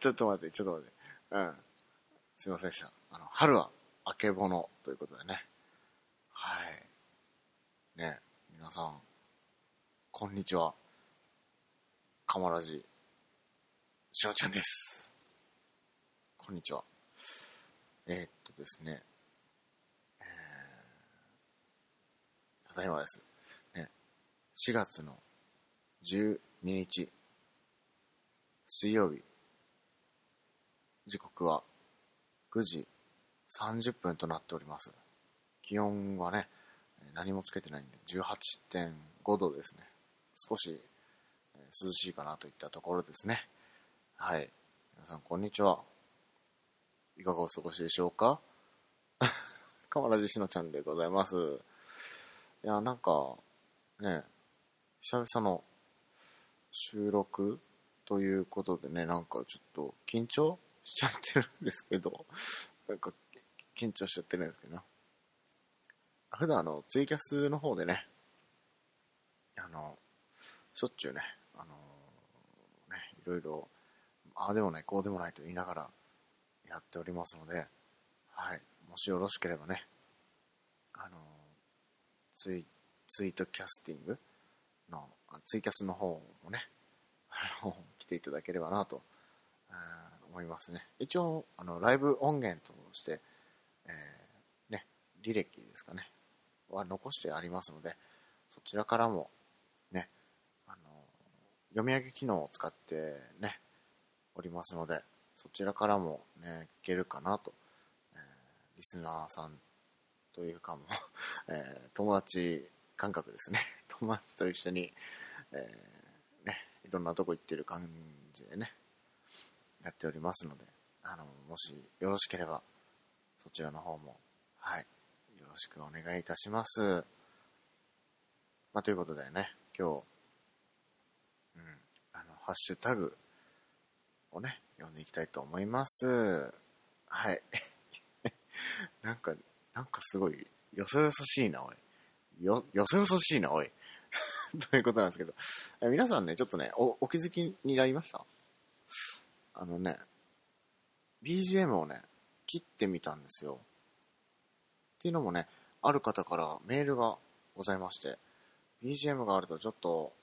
ちょ、っと待って、ちょっと待って。うん。すいませんでした。あの、春は、あけぼのということでね。はい。ね、皆さん、こんにちは。かまらじ、しのちゃんです。こんにちは。えー、っとですね。えー、ただいまです。ね、4月の12日、水曜日、時刻は9時30分となっております。気温はね、何もつけてないんで、18.5度ですね。少し、涼しいかなといったところですね。はい。皆さん、こんにちは。いかがお過ごしでしょうか？かまらじしのちゃんでございます。いや、なんか、ね、久々の収録ということでね、なんかちょっと緊張？しちゃってるんですけど、なんか緊張しちゃってるんですけど、普段あの、ツイキャスの方でね、あの、しょっちゅうね、あの、ね、いろいろ、ああでもない、こうでもないと言いながらやっておりますので、はい、もしよろしければね、あの、ツイツイートキャスティングの、ツイキャスの方もね、あの、来ていただければなと、思いますね。一応、あの、ライブ音源として、えーね、履歴ですかね、は残してありますので、そちらからも、ね、あの、読み上げ機能を使ってね、おりますので、そちらからもね、聞けるかなと、えーリスナーさんというかも、えー友達感覚ですね。友達と一緒に、えーね、いろんなとこ行ってる感じでね、やっておりますので、あの、もしよろしければ、そちらの方も、はい、よろしくお願いいたします。まあ、ということでね、今日、うん、あの、ハッシュタグをね、読んでいきたいと思います。はい。なんか、なんかすごい、よそよそしいな、おい。よ、よそよそしいな、おい。ということなんですけど、皆さんね、ちょっとね、お、お気づきになりました？あのね、BGM をね、切ってみたんですよ。っていうのもね、ある方からメールがございまして、BGM があるとちょっと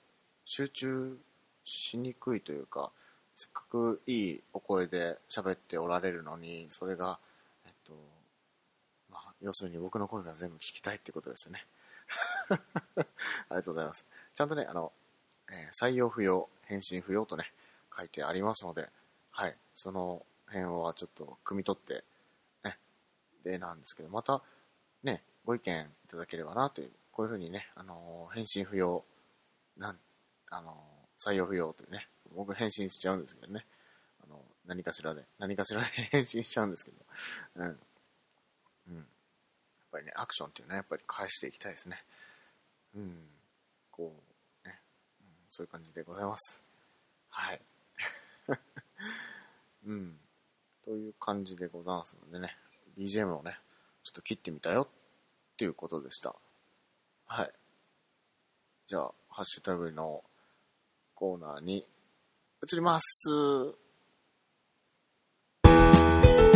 集中しにくいというか、せっかくいいお声で喋っておられるのに、それが、えっと、まあ、要するに僕の声が全部聞きたいってことですよね。ありがとうございます。ちゃんとね、あの、えー採用不要、返信不要とね、書いてありますので、はい、その辺はちょっと汲み取って、ね、でなんですけど、また、ね、ご意見いただければなという、こういうふうにね、あのー返信不要、なん、あのー採用不要というね、僕返信しちゃうんですけどね、あの、何かしらで、何かしらで 返信しちゃうんですけど、うん。うん。やっぱりね、アクションっていうのはやっぱり返していきたいですね。うん。こう、ね、うん、そういう感じでございます。はい。うん。という感じでございますのでね、BGM をね、ちょっと切ってみたよっていうことでした。はい。じゃあ、ハッシュタグのコーナーに移ります。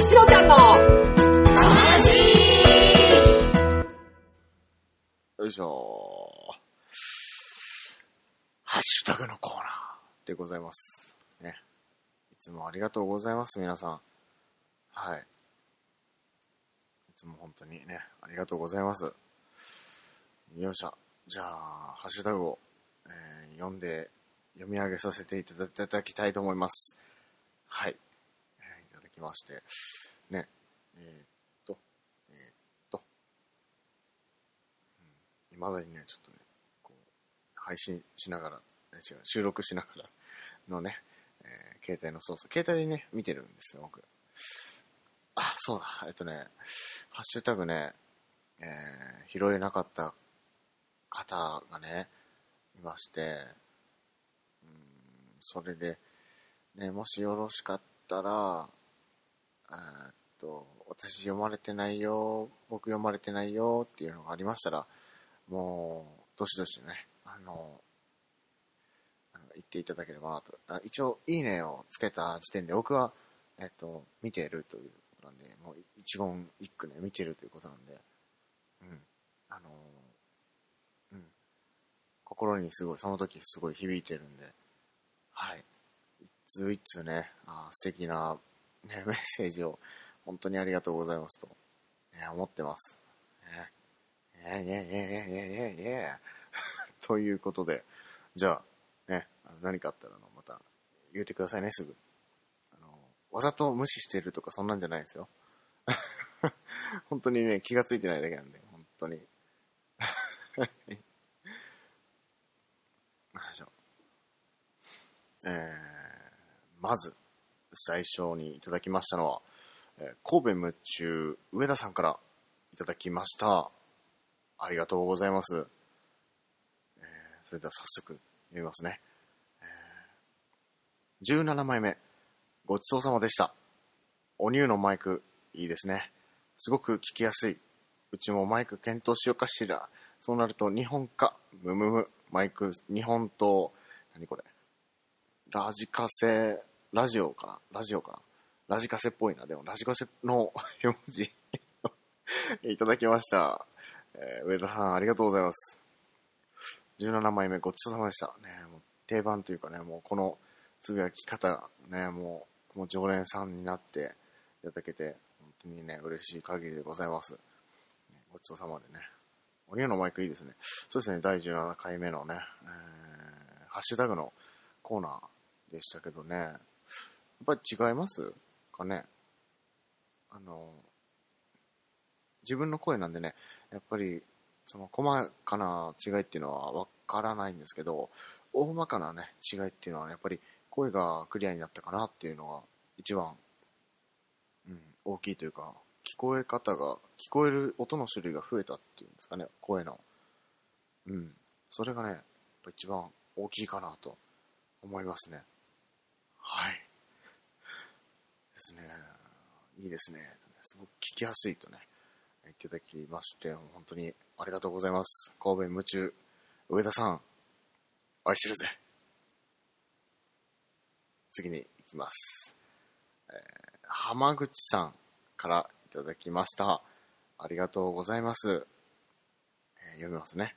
しのちゃんのよいしょハッシュタグのコーナーでございます。ね。いつもありがとうございます、皆さん。はい。いつも本当にね、ありがとうございます。よっしゃ。じゃあ、ハッシュタグを、えー読んで、読み上げさせていただきたいと思います。はい。えーいただきまして、ね。えーっと、えーっと、いまだにね、ちょっとね、こう、配信しながら、違う、収録しながらのね、携帯の操作、携帯でね、見てるんですよ、僕。あ、そうだ、えっとね、ハッシュタグね、えー、拾えなかった方がね、いまして、うん、それで、ね、もしよろしかったら、えっと、私読まれてないよ、僕読まれてないよっていうのがありましたら、もう、どしどしね、あの、っていただければなと。あ一応、いいねをつけた時点で僕は、えっと、見てるということなんで、もう一言一句ね、見てるということなんで、うん。あの、うん。心にすごい、その時すごい響いてるんで、はい。一通一通ね、あ素敵な、ね、メッセージを本当にありがとうございますと、ね、思ってます。ね。ねねねねねねね ということで、じゃあ、何かあったらまた言ってくださいね、すぐ。あの、わざと無視してるとかそんなんじゃないですよ。本当にね、気がついてないだけなんで、本当に。えー、まず、最初にいただきましたのは、えー神戸夢中上田さんからいただきました。ありがとうございます。えーそれでは早速読みますね。17枚目、ごちそうさまでした。お乳のマイク、いいですね。すごく聞きやすい。うちもマイク検討しようかしら。そうなると日本か、むむむ、マイク、日本と、何これ。ラジカセ、ラジオかなラジオかなラジカセっぽいな。でもラジカセの 絵文字 いただきました。えー上田さんありがとうございます。17枚目ごちそうさまでした。ね、もう定番というかね、もうこのつぶやき方、ね、もう、もう常連さんになっていただけて、本当にね、嬉しい限りでございます。ごちそうさまでね。おニのマイクいいですね。そうですね、第17回目のね、えーハッシュタグのコーナーでしたけどね、やっぱり違いますかね？あの、自分の声なんでね、やっぱり、その細かな違いっていうのはわからないんですけど、大まかなね、違いっていうのは、ね、やっぱり声がクリアになったかなっていうのが一番、うん、大きいというか、聞こえ方が、聞こえる音の種類が増えたっていうんですかね、声の。うん。それがね、やっぱ一番大きいかなと思いますね。はい。ですね。いいですね。すごく聞きやすいとね、いただきまして、本当にありがとうございます。神戸夢中、上田さん、愛してるぜ。次に行きます。えー浜口さんからいただきました。ありがとうございます。えー読みますね。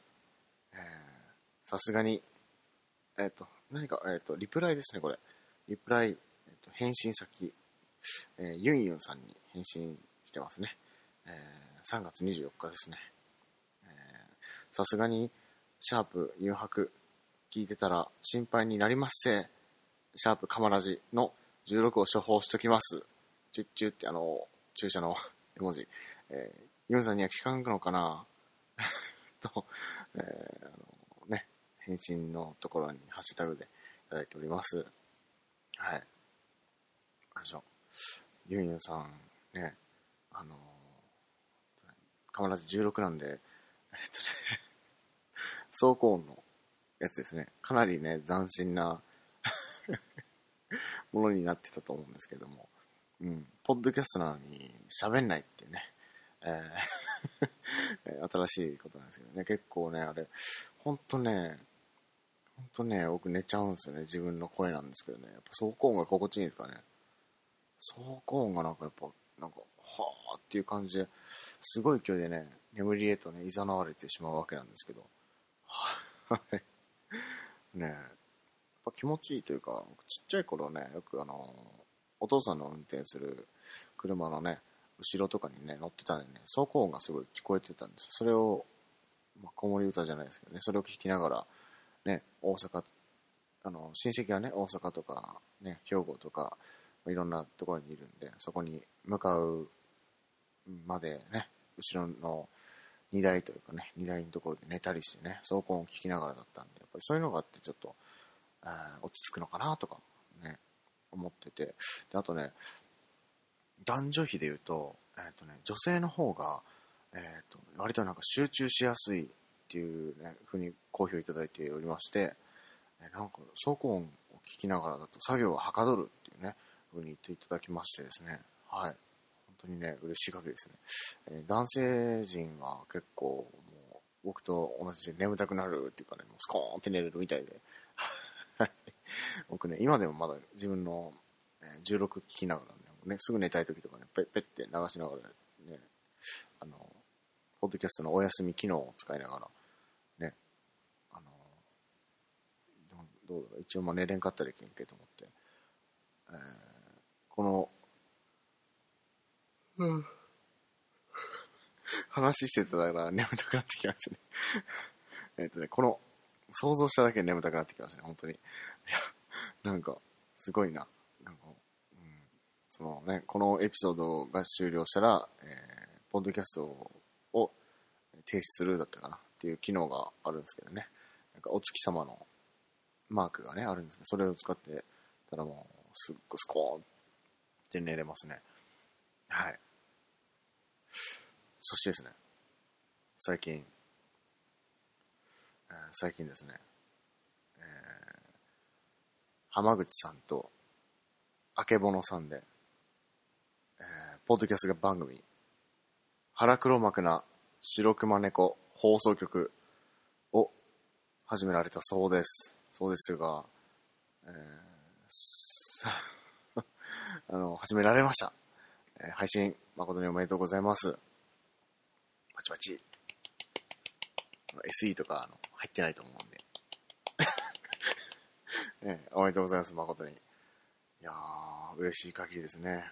さすがに、えっ、と、何か、えっ、と、リプライですね、これ。リプライ、えっ、と、返信先、えーユンユンさんに返信してますね。えー3月24日ですね。さすがに、シャープ誘白聞いてたら心配になりますせ。シャープカマラジの16を処方しときます。チュッチュってあの、注射の絵文字。えーユンさんには聞かんのかな？と、えーあのね、返信のところにハッシュタグでいただいております。はい。あれしょ。ユンユンさん、ね、あのカマラジ16なんで、えっとね、走行音のやつですね。かなりね、斬新な ものになってたと思うんですけども、うん、ポッドキャストなのに喋んないっていうね、えー。新しいことなんですけどね、結構ね、あれ、ほんとね、ほんとね、僕寝ちゃうんですよね、自分の声なんですけどね、やっぱ走行音が心地いいんですかね。走行音がなんかやっぱ、なんか、はーっていう感じで、すごい勢いでね、眠りへとね、誘われてしまうわけなんですけど、はい。ねえ、ぱ気持ちいいというか、ちっちゃい頃ね、よくあの、お父さんの運転する車のね、後ろとかにね、乗ってたんでね、走行音がすごい聞こえてたんですよ。それを、まあ、子守歌じゃないですけどね、それを聞きながら、ね、大阪、あの、親戚がね、大阪とか、ね、兵庫とか、いろんなところにいるんで、そこに向かうまでね、後ろの荷台というかね、荷台のところで寝たりしてね、走行音を聞きながらだったんで、やっぱりそういうのがあってちょっと、あー落ち着くのかなとかね、思ってて。で、あとね、男女比で言うと、えっ、とね、女性の方が、えっ、と、割となんか集中しやすいっていうね、ふうに好評いただいておりまして、えなんか走行音を聞きながらだと作業がはかどるっていうね、ふうに言っていただきましてですね、はい。本当にね、嬉しい限りですね。え男性陣は結構、僕と同じで眠たくなるっていうかね、もうスコーンって寝れるみたいで。は い僕ね、今でもまだ自分の、えー16聞きながらね、ね、すぐ寝たい時とかね、ペッペッって流しながらね、あの、ポッドキャストのお休み機能を使いながら、ね、あの、どうどうだろう、一応まあ寝れんかったらいけんけと思って、えーこの、うん、話してたら眠たくなってきましたね。えっとね、この、想像しただけで眠たくなってきましたね、本当に。いや、なんか、すごいな。なんか、うん、そのね、このエピソードが終了したら、えー、ポッドキャストを停止するだったかなっていう機能があるんですけどね。なんかお月様のマークがね、あるんですけど、それを使ってたらもう、すっごいスコーンって寝れますね。はい。そしてですね、最近、最近ですね、浜口さんと、あけぼのさんで、えーポッドキャスト番組、腹黒幕な白熊猫放送局を始められたそうです。そうですというか、えー あの、始められました。えー配信誠におめでとうございます。パチパチ。SE とかあの入ってないと思うんで。ね、おめでとうございます、誠に。いやー、嬉しい限りですね。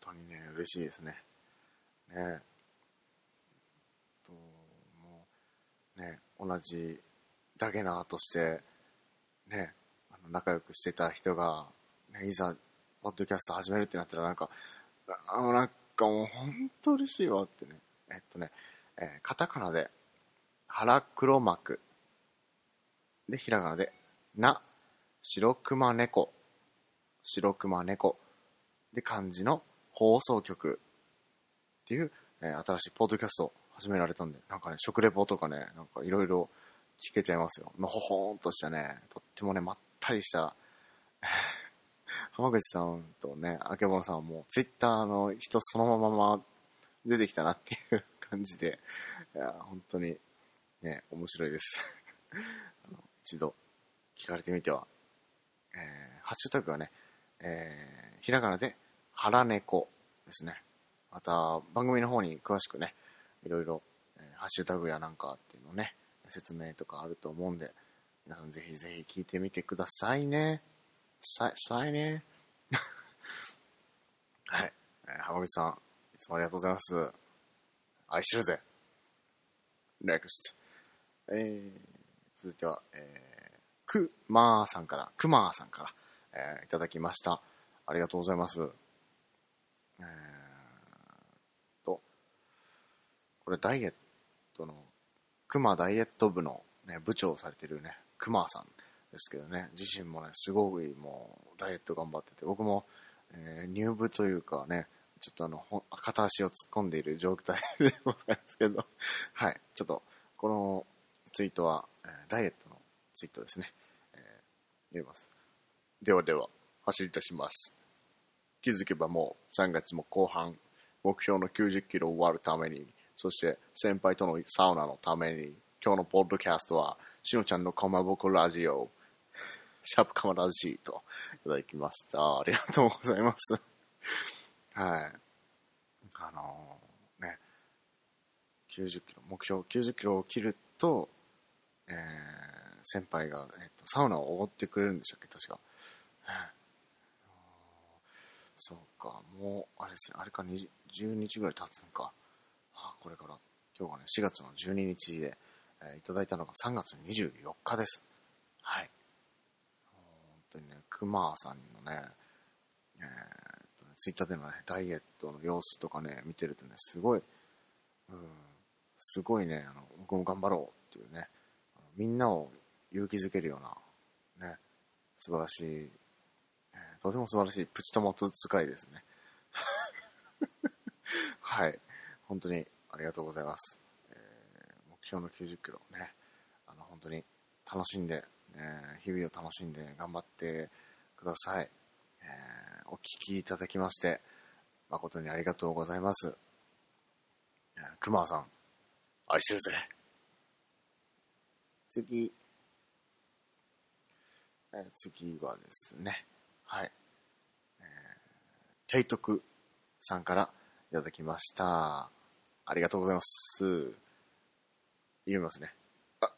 本当にね、嬉しいですね。ねと、もう、ね、同じだけなとして、ね、あの仲良くしてた人が、ね、いざ、ポッドキャスト始めるってなったら、なんか、あの、なんかもう本当嬉しいわってね。えっとね、えーカタカナで、腹黒幕。で、ひらがなで、な、白熊猫。白熊猫。で、漢字の放送局。っていう、えー新しいポッドキャストを始められたんで、なんかね、食レポとかね、なんかいろいろ聞けちゃいますよ。のほほーんとしたね、とってもね、まったりした、浜口さんとね、あけぼのさんはもう、ツイッターの人そのまま出てきたなっていう感じで、いや、本当に、ね、面白いです。一度、聞かれてみては、えーハッシュタグはね、えーひらがなで、腹猫ですね。また、番組の方に詳しくね、いろいろ、えーハッシュタグやなんかっていうのね、説明とかあると思うんで、皆さんぜひぜひ聞いてみてくださいね。さ、さいね。はい。えー浜口さん、いつもありがとうございます。愛してるぜ。NEXT。えー、続いては、えー、くまーさんから、くまーさんから、えーいただきました。ありがとうございます。えーと、これダイエットの、くまダイエット部の、ね、部長をされてるね、くまーさんですけどね、自身もね、すごいもう、ダイエット頑張ってて、僕も、えー入部というかね、ちょっとあの、片足を突っ込んでいる状態でございますけど、はい、ちょっと、このツイートは、ダイエットのツイートですね。えー入れます。ではでは、走り出します。気づけばもう3月も後半、目標の90キロ終わるために、そして先輩とのサウナのために、今日のポッドキャストは、しのちゃんのかまぼこラジオ、シャープかまラジといただきました。ありがとうございます。はい。あのーね、90キロ、目標90キロを切ると、えー先輩が、えっとサウナをおごってくれるんでしたっけ、確か。そうか、もう、あれですね、あれか、20 10日ぐらい経つんか。あこれから、今日がね、4月の12日で、えーいただいたのが3月24日です。はい。本当にね、クマさんのね、えーとね、ツイッターでのね、ダイエットの様子とかね、見てるとね、すごい、うん、すごいね、あの、僕も頑張ろうっていうね、みんなを勇気づけるような、ね、素晴らしい、とても素晴らしいプチトマト使いですね。はい。本当にありがとうございます。えー目標の90キロね、あの、本当に楽しんで、ね、日々を楽しんで頑張ってください。えーお聞きいただきまして、誠にありがとうございます。え熊さん、愛してるぜ。次。え次はですね、はい。えー、提督さんからいただきました。ありがとうございます。言いますね。あ、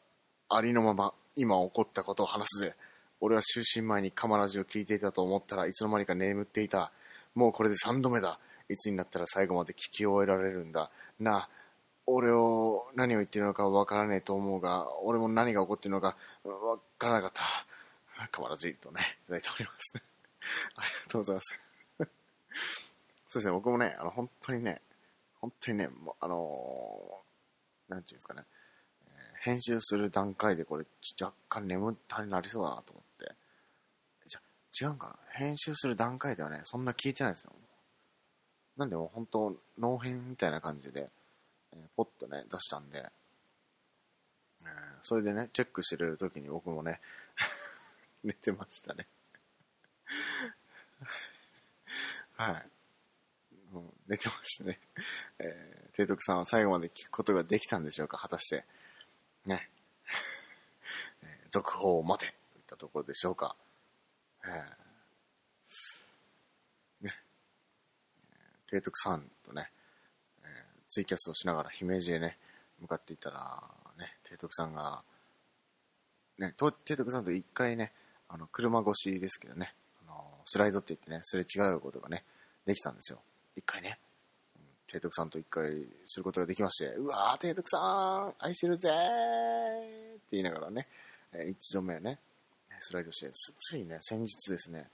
ありのまま、今起こったことを話すぜ。俺は就寝前にカマラジを聞いていたと思ったらいつの間にか眠っていた。もうこれで3度目だ。いつになったら最後まで聞き終えられるんだ。なあ、俺を何を言ってるのかわからねえと思うが、俺も何が起こってるのかわからなかった。カマラジとね、いただいております。ありがとうございます。そうですね、僕もね、あの、本当にね、本当にね、もうあのーなんていうんですかね、えー編集する段階でこれ、若干眠たになりそうだなと思って。じゃ、違うんかな？編集する段階ではね、そんな聞いてないですよ。なんでもう本当、脳編みたいな感じで、えーポッとね、出したんで、えーそれでね、チェックしてる時に僕もね、寝てましたね。はい。もう寝てましたね。えー、提督さんは最後まで聞くことができたんでしょうか？果たして。ね。えー続報を待てといったところでしょうか？えーね。提督さんとね、えーツイキャスをしながら姫路へね、向かっていったら、ね、提督さんが、ね、提督さんと一回ね、あの、車越しですけどね、あの、スライドって言ってね、すれ違うことがね、できたんですよ。一回ね。うん提督さんと一回することができまして、うわー、提督さん、愛してるぜーって言いながらね、えー一度目ね、スライドして、ついね、先日ですね、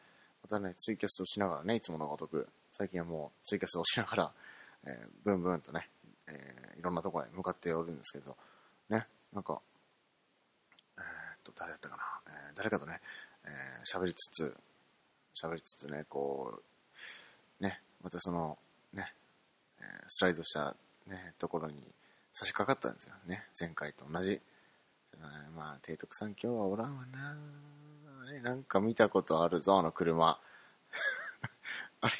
またね、ツイキャスをしながらね、いつものごとく、最近はもうツイキャストをしながら、えーブンブンとね、えーいろんなところに向かっておるんですけど、ね、なんか、えっと、誰だったかな、えー誰かとね、えー喋りつつ、喋りつつね、こう、ね、またその、ね、スライドした、ね、ところに差し掛かったんですよね、前回と同じ。まあ、提督さん今日はおらんわなあれなんか見たことあるぞ、あの車。あれい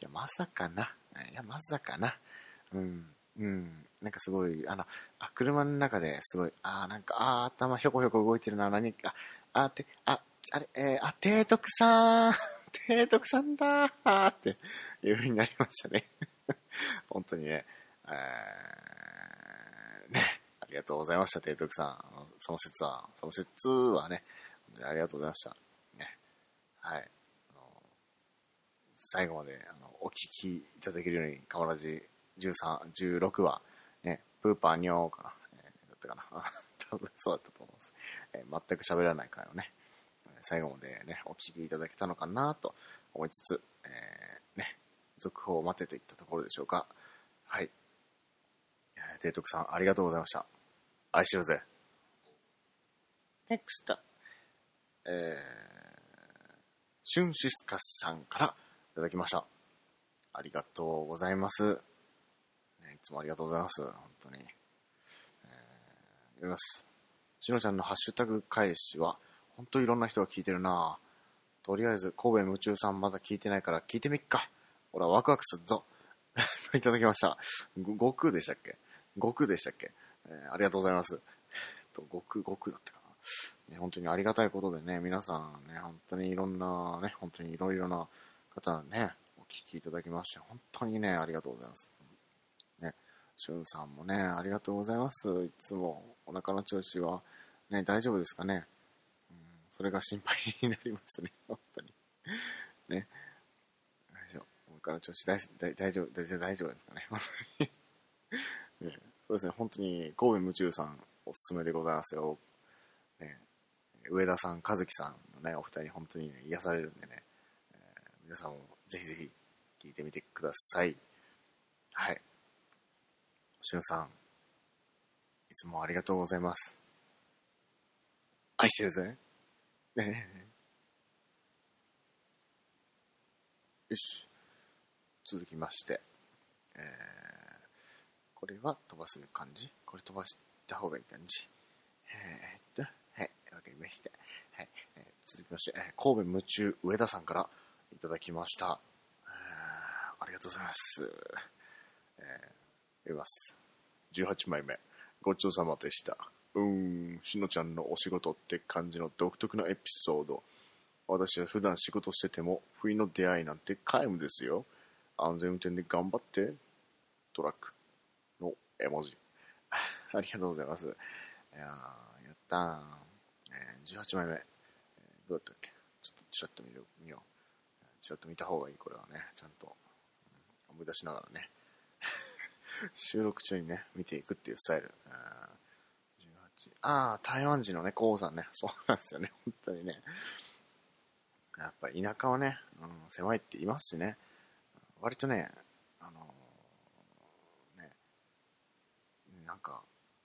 や、まさかな。いや、まさかな。うん。うん。なんかすごい、あの、あ、車の中ですごい、あーなんか、あー頭ひょこひょこ動いてるな、何か、あ、あ、て、あ、あれ、えー、あ、提督さん、提督さんだーっていう風になりましたね。本当にね、えー、ね、ありがとうございました、提督さん。その説は、その説はね、本当にありがとうございました。ね。はい。あの最後まであのお聞きいただけるように、かわらじ13、16話、ね、プーパーニョーかな、えーだったかな。多分そうだったと思います。えー全く喋らない回をね、最後までね、お聞きいただけたのかなと思いつつ、えーね、続報を待てといったところでしょうか。はい。えー提督さん、ありがとうございました。愛してるぜ。NEXT。えー、シュンシスカスさんからいただきました。ありがとうございます。ね、いつもありがとうございます。本当に。えー、読みます。しのちゃんのハッシュタグ返しは、本当いろんな人が聞いてるなとりあえず、神戸夢中さんまだ聞いてないから聞いてみっか。ほら、ワクワクすっぞ。いただきました。悟空でしたっけ？悟空でしたっけ、えーありがとうございます。と、悟空、悟空だったかな。ね、本当にありがたいことでね、皆さんね、本当にいろんなね、本当にいろいろな方ね、お聞きいただきまして、本当にね、ありがとうございます。ね、しゅんさんもね、ありがとうございます。いつもお腹の調子は、ね、大丈夫ですかね？それが心配になりますね、本当に。ね。大丈夫。お腹の調子大大大丈夫、大丈夫大丈夫ですかね。本当に。ねそうですね、本当に神戸夢中さんおすすめでございますよ。ね、上田さん、和樹さんのね、お二人本当にね、癒されるんでね、えー皆さんもぜひぜひ聞いてみてください。はい。しゅんさん、いつもありがとうございます。愛してるぜ。よし。続きまして、えーこれは飛ばす感じ？これ飛ばした方がいい感じ？えー、っと、はい、わかりました。はい、えー続きまして、えー神戸夢中上田さんからいただきました。ありがとうございます。えー、読みます。18枚目。ごちそうさまでした。うん、しのちゃんのお仕事って感じの独特なエピソード。私は普段仕事してても、不意の出会いなんて皆無ですよ。安全運転で頑張って。トラックの絵文字。ありがとうございます。いや、やったー。えー18枚目。えーどうだったっけ？ちょっとちらっと見る見よう。ちらっと見た方がいい、これはね。ちゃんと、思い出しながらね。収録中にね、見ていくっていうスタイル。あーああ、台湾人のね、コウさんね。そうなんですよね、本当にね。やっぱ田舎はね、うん、狭いって言いますしね。割とね、あのーね、なんか、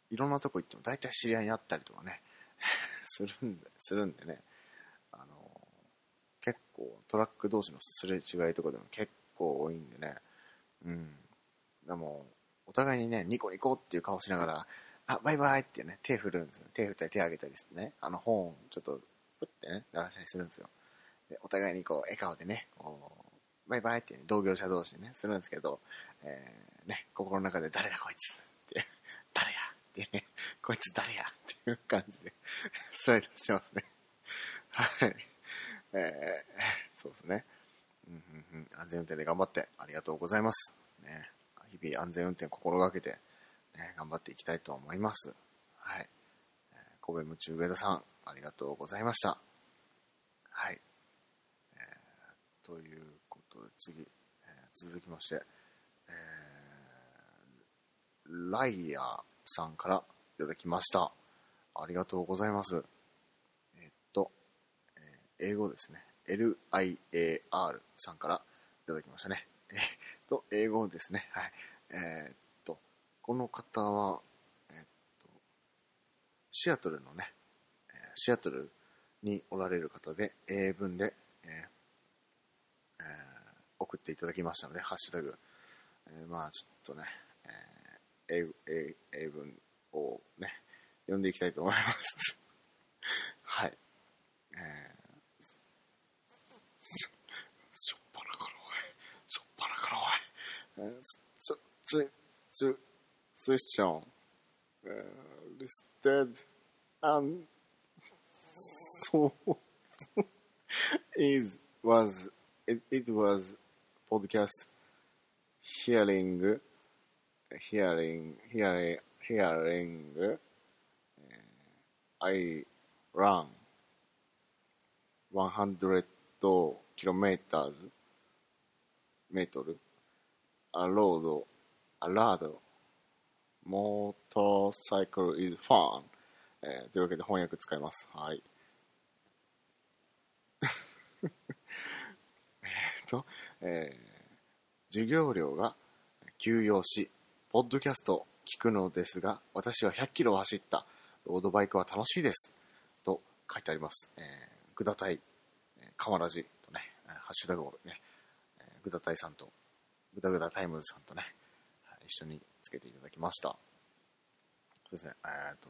いろんなとこ行っても大体知り合いに会ったりとかね、するんで、するんでね、あのー結構トラック同士のすれ違いとかでも結構多いんでね、うん。でも、お互いにね、ニコニコっていう顔しながら、あ、バイバイってね、手振るんですよ。手振ったり手上げたりしてね、あの、ホーン、ちょっと、プってね、鳴らしたりするんですよ。で、お互いにこう、笑顔でね、こう、バイバイって、ね、同業者同士ね、するんですけど、えー、ね、心の中で誰だこいつって、誰やってね、こいつ誰やっていう感じで、スライドしてますね。はい。えー、そうですね。うんうんうん、安全運転で頑張ってありがとうございます。ね、日々安全運転心がけて、ね、頑張っていきたいと思います。はい。えー神戸夢中上田さん、ありがとうございました。はい。えーということで次、えー続きまして、えーライヤーさんからいただきました。ありがとうございます。えっと、えー英語ですね。LIAR さんからいただきましたね。えっと、英語ですね。はい。えーっ、この方は、えっと、シアトルのね、シアトルにおられる方で、英文で、えーえー送っていただきましたので、ハッシュタグ、えーまあちょっとね、えー英英英文をね、読んでいきたいと思います。はい。えーしょっぱなからおい。しょっぱなからおい。えーつ、つ、つ、Christian uh, listed and so is was it, it was podcast hearing hearing hearing hearing uh, I run 100 kilometers meter a road a road motorcycle is fun、えーというわけで翻訳使いますはい えっと、えー授業料が休養し、ポッドキャスト聞くのですが、私は100キロ走ったロードバイクは楽しいです。と書いてあります。えー、ぐだたい、えー、かまらじとね、ハッシュタグをね、えーぐだたいさんと、ぐだぐだタイムズさんとね、一緒につけていただきました。そうですね、えっと、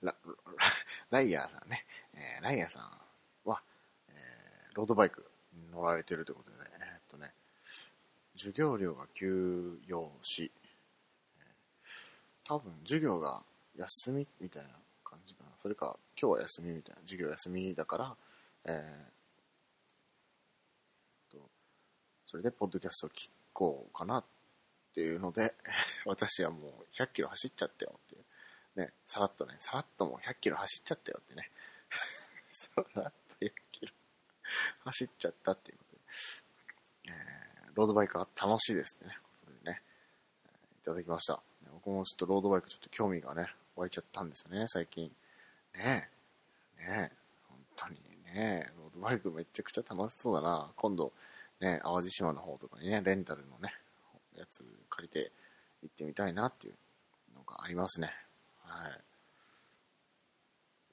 ラ、ライヤーさんね、えーライヤーさんは、えーロードバイクに乗られてるということでね、えーっとね、授業料が休養し、えー多分授業が休みみたいな感じかな。それか、今日は休みみたいな、授業休みだから、えーと、それでポッドキャストを聞こうかなっていうので、私はもう100キロ走っちゃったよっていう。ね、さらっとね、さらっともう100キロ走っちゃったよってね。さらっと100キロ走っちゃったっていうことで。えーロードバイクは楽しいですってね、ことでね、いただきました。僕もちょっとロードバイクちょっと興味がね、湧いちゃったんですよね、最近。ねえ、ねえ、本当にね、ロードバイクめちゃくちゃ楽しそうだな。今度、ね、淡路島の方とかにね、レンタルのね、やつ借りて行ってみたいなっていうのがありますね。はい。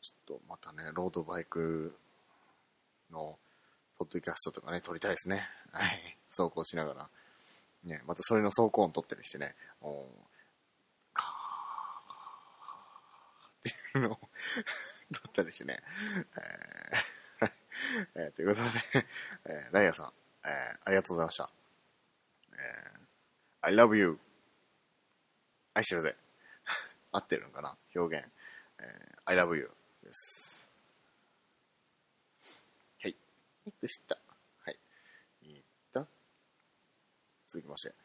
ちょっとまたね、ロードバイクのポッドキャストとかね、撮りたいですね。はい。走行しながら。ね、またそれの走行音取ったりしてね、おーカーっていうのを 取ったりしてね、えー えーということで、えーライアさん、えーありがとうございました。I love you. 愛してるぜ。合ってるのかな？表現。えー I love you です。はい。ネクスト。はい。えーっと、続きまして、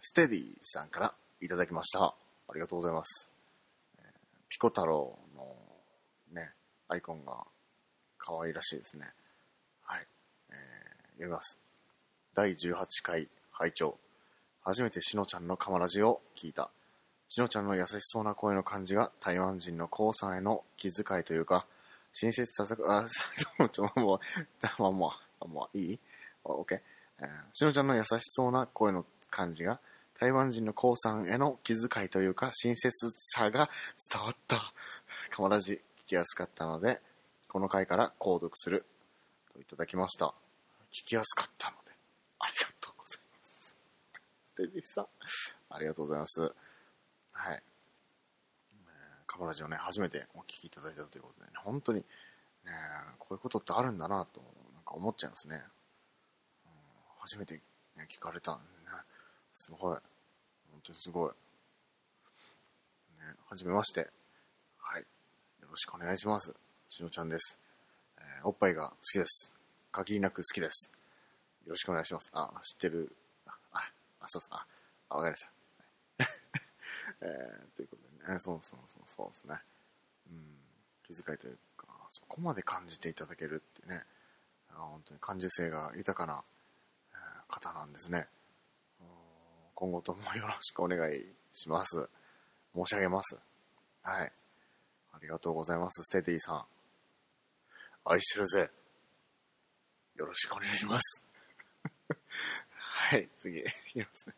ステディさんからいただきました。ありがとうございます。えーピコ太郎のね、アイコンが可愛らしいですね。はい。えー読みます。第18回拝聴初めてしのちゃんのカマラジを聞いた。しのちゃんの優しそうな声の感じが台湾人のコウさんへの気遣いというか、親切ささく、あ、ちょ、もう、もう、もう、もう、いいオッケー。しのちゃんの優しそうな声の感じが、台湾人のコウさんへの気遣いというか、親切さが伝わった。カマラジ聞きやすかったので、この回から購読する。といただきました。聞きやすかったので、ありがとう。テディさん、ありがとうございます。はい。えカマラジをね、初めてお聞きいただいたということでね、本当に、ね、こういうことってあるんだなと、なんか思っちゃいますね。うん初めて、ね、聞かれた、ね。すごい。本当にすごい。ね、はじめまして。はい。よろしくお願いします。しのちゃんです。えーおっぱいが好きです。限りなく好きです。よろしくお願いします。あ、知ってる。そうです。あ、あわかりました。えーということでね、そうそうそうそうですね。うん、気遣いというか、そこまで感じていただけるっていうね、あ本当に感受性が豊かな、え方なんですね。今後ともよろしくお願いします。申し上げます。はい。ありがとうございます、ステディさん。愛してるぜ。よろしくお願いします。はい、次、いきますね。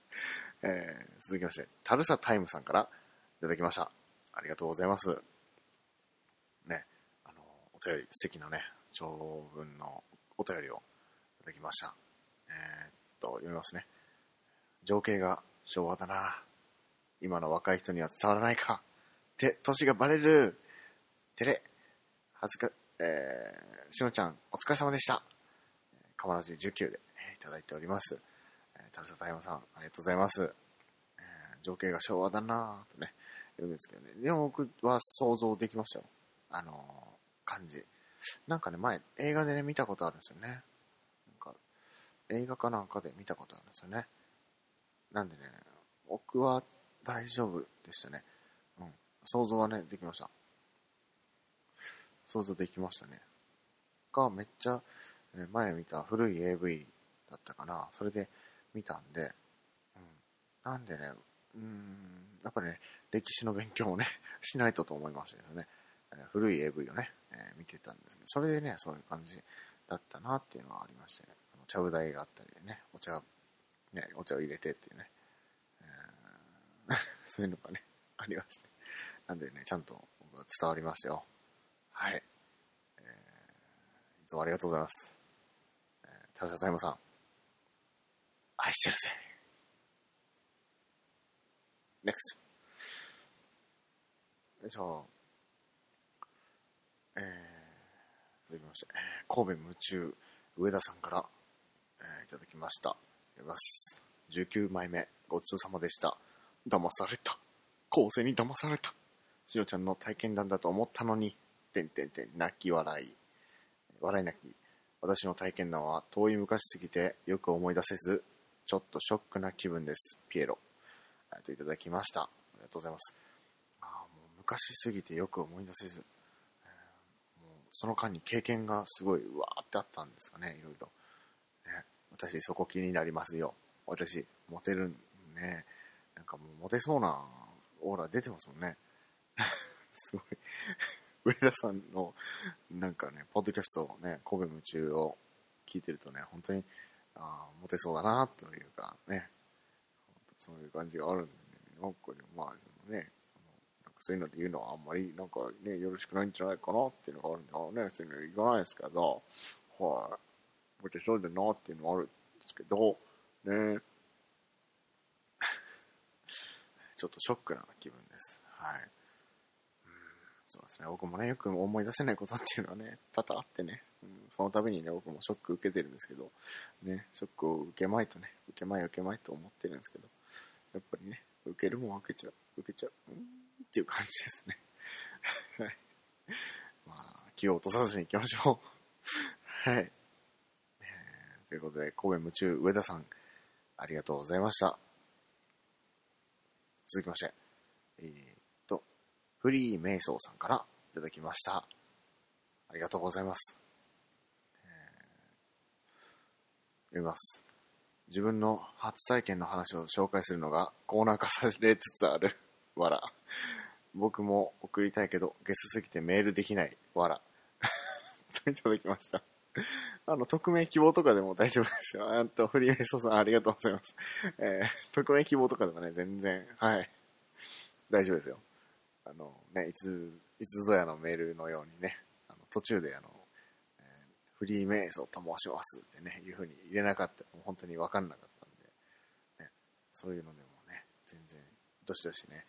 えー続きまして、タルサタイムさんからいただきました。ありがとうございます。ね、あの、お便り、素敵なね、長文のお便りをいただきました。えーっと、読みますね。情景が昭和だな。今の若い人には伝わらないか。って、年がバレる。てれ。恥ずか、えー、しのちゃん、お疲れ様でした。かまらじ19で、えーいただいております。えー、タルサタイムさん、ありがとうございます。えー情景が昭和だなぁとね、言うんですけどね。でも僕は想像できましたよ。あのー感じ。なんかね、前、映画でね、見たことあるんですよね。なんか、映画かなんかで見たことあるんですよね。なんでね、僕は大丈夫でしたね。うん。想像はね、できました。想像できましたね。が、めっちゃ、前見た古い AV だったかな。それで見たんで、うん。なんでね、うーん、やっぱりね、歴史の勉強をね、しないとと思いましてですね、えー古い AV をね、えー見てたんですけど、それでね、そういう感じだったなっていうのはありまして、あの茶う台があったりね、お茶、ね、お茶を入れてっていうね、えー そういうのがね、ありまして。なんでね、ちゃんと僕は伝わりましたよ。はい。えーいつもありがとうございます。えー、タルサタイムさん、愛してるぜ。NEXT。よいしょ。えー、続きまして、神戸夢中、上田さんから、えーいただきました。読みます。19枚目、ごちそうさまでした。騙された。後世に騙された。しのちゃんの体験談だと思ったのに、てんてんてん、泣き笑い。笑い泣き。私の体験談は遠い昔すぎてよく思い出せず、ちょっとショックな気分です。ピエロ。ありがとういただきました。ありがとうございます。あもう昔すぎてよく思い出せず、えーもうその間に経験がすごいうわーってあったんですかね、いろいろ。ね、私そこ気になりますよ。私、モテるね。なんかもうモテそうなオーラ出てますもんね。すごい。上田さんの、なんかね、ポッドキャストをね、神戸夢中を聞いてるとね、本当に、ああ、モテそうだな、というかね、そういう感じがあるんで、ね、なんかでもまあ、ね、そういうので言うのはあんまり、なんかね、よろしくないんじゃないかなっていうのがあるんで、あね、そういうの言わないですけど、はい、モテそうだなっていうのもあるんですけど、ね、ちょっとショックな気分です。はい。そうですね。僕もね、よく思い出せないことっていうのはね、多々あってね、うん、その度にね、僕もショック受けてるんですけど、ね、ショックを受けまいとね、受けまい受けまいと思ってるんですけど、やっぱりね、受けるもん受けちゃう、受けちゃう、うんっていう感じですね。はい。まあ、気を落とさずに行きましょう。はい。えーということで、神戸夢中上田さん、ありがとうございました。続きまして、えー、フリー瞑想さんからいただきました。ありがとうございます。え読みます。自分の初体験の話を紹介するのがコーナー化されつつある。わら。僕も送りたいけど、ゲスすぎてメールできない。わら。といただきました。あの、匿名希望とかでも大丈夫ですよ。あと、フリーメイソーさんありがとうございます。えー、匿名希望とかでもね、全然、はい。大丈夫ですよ。あの、ね、いつ、いつぞやのメールのようにね、あの途中であの、えーフリーメイソーと申しますってね、いう風に入れなかった、もう本当にわかんなかったんで、ね、そういうのでもね、全然、どしどしね、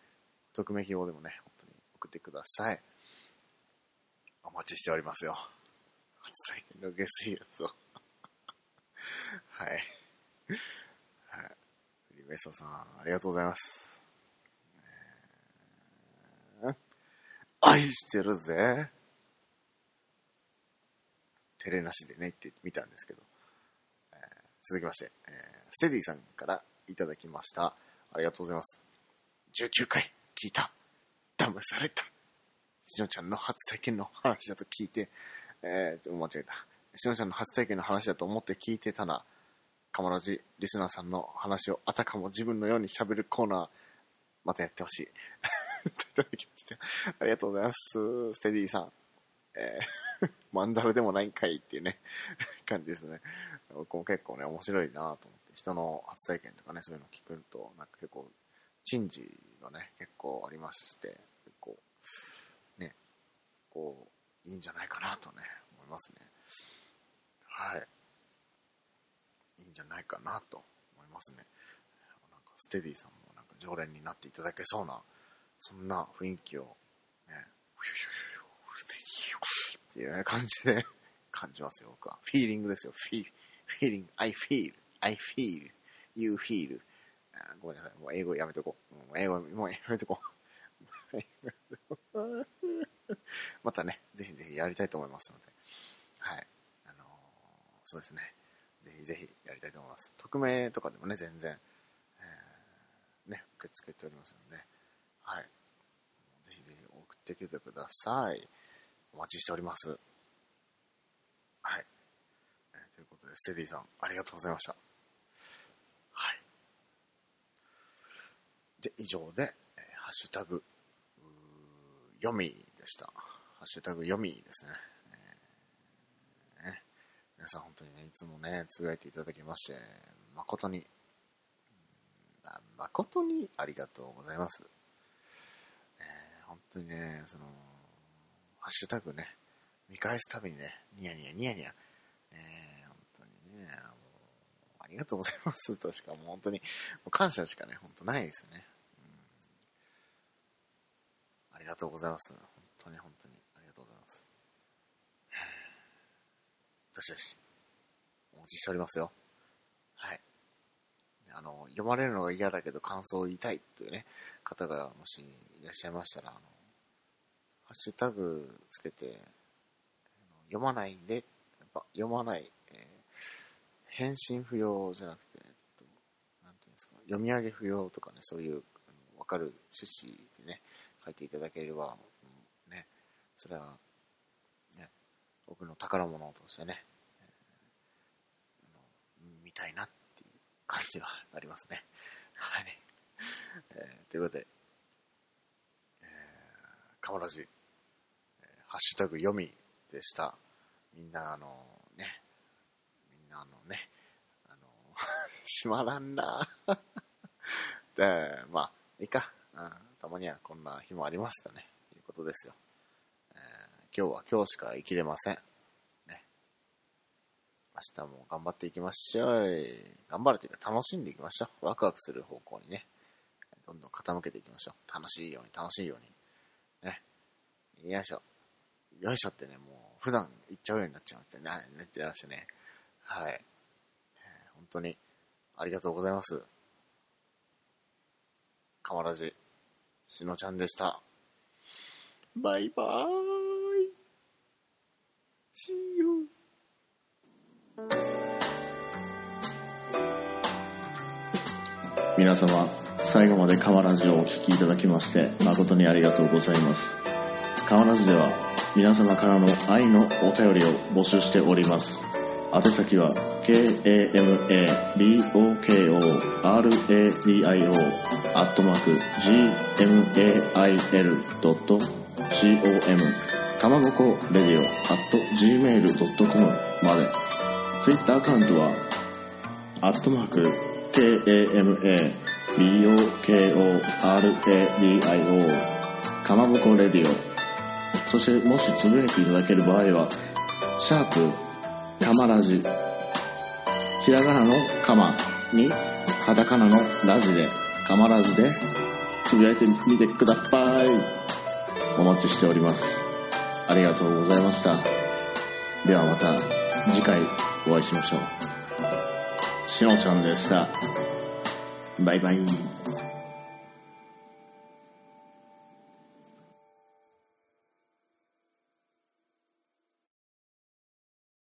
匿名希望でもね、本当に送ってください。お待ちしておりますよ。初体験のゲスいやつを。はい。はい。フリーメイソーさん、ありがとうございます。えー愛してるぜ。照れなしでね、ってみたんですけど。えー続きまして、えーステディさんからいただきました。ありがとうございます。19回聞いた。騙された。しのちゃんの初体験の話だと聞いて、えー、ちょ間違えた。しのちゃんの初体験の話だと思って聞いてたな。かまらじリスナーさんの話をあたかも自分のように喋るコーナー、またやってほしい。いただきました。ありがとうございます。ステディさん。えー、まんざらでもないんかいっていうね、感じですね。僕も結構ね、面白いなと思って、人の初体験とかね、そういうの聞くと、なんか結構、珍事がね、結構ありまして、結構、ね、こう、いいんじゃないかなとね、思いますね。はい。いいんじゃないかなと思いますね。なんかステディさんもなんか常連になっていただけそうな、そんな雰囲気を、ね、っていう感じで感じますよ、僕は。フィーリングですよ。フィー、フィーリング、I feel, I feel, you feel. ごめんなさい。もう英語やめとこう。もう英語、もうやめとこう。またね、ぜひぜひやりたいと思いますので。はい。あのーそうですね。ぜひぜひやりたいと思います。匿名とかでもね、全然、えーね、受け付けておりますので、はい。ぜひぜひ送ってきてください。お待ちしております。はい。えーということで、ステディさん、ありがとうございました。はい。で、以上で、えーハッシュタグ、読みでした。ハッシュタグ読みですね。えね皆さん本当にね、いつもね、つぶやいていただきまして、誠に、誠にありがとうございます。当にね、その、ハッシュタグね、見返すたびにね、ニヤニヤニヤニヤ、え本当にね、もう、ありがとうございますとしか、もう本当に、もう感謝しかね、本当ないですね。うんありがとうございます。本当に本当にありがとうございます。どしどし、お待ちしておりますよ。はい。あの、読まれるのが嫌だけど感想を言いたいというね、方がもしいらっしゃいましたら、あの、ハッシュタグつけて、読まないんで、やっぱ読まない、えー返信不要じゃなくて、えっと、なんていうんですか、読み上げ不要とかね、そういう、わかる趣旨でね、書いていただければ、うんね、それは、ね、僕の宝物としてね、えーの見たいなっていう感じはありますね。はい。えーということで、えー、かまらじ、ハッシュタグ読みでした。みんなあのね、みんなあのね、あの、閉まらんな で、まあ、いいか。うんたまにはこんな日もありますとね、ということですよ。えー今日は今日しか生きれません。ね。明日も頑張っていきましょう。頑張るというか楽しんでいきましょう。ワクワクする方向にね、どんどん傾けていきましょう。楽しいように、楽しいように。ね。よいしょ。よいしょってね、もう、普段言っちゃうようになっちゃいましたね。なっちゃいましたね。はい。本当に、ありがとうございます。かまらじ、しのちゃんでした。バイバーイ。See you. 皆様最後まで川ラジをお聞きいただきまして誠にありがとうございます川ラジでは皆様からの愛のお便りを募集しております。宛先は KAMABOKORADIO アットマーク GMAIL.com かまぼこレディオ at gmail.com まで。ツイッターアカウントはアットマーク KAMABOKORADIO かまぼこレディオそしてもしつぶやいていただける場合はシャープかまラジ。ひらがなのかまにカタカナのラジでかまラジでつぶやいてみてください。お待ちしております。ありがとうございました。ではまた次回お会いしましょう。しのちゃんでした。バイバイ。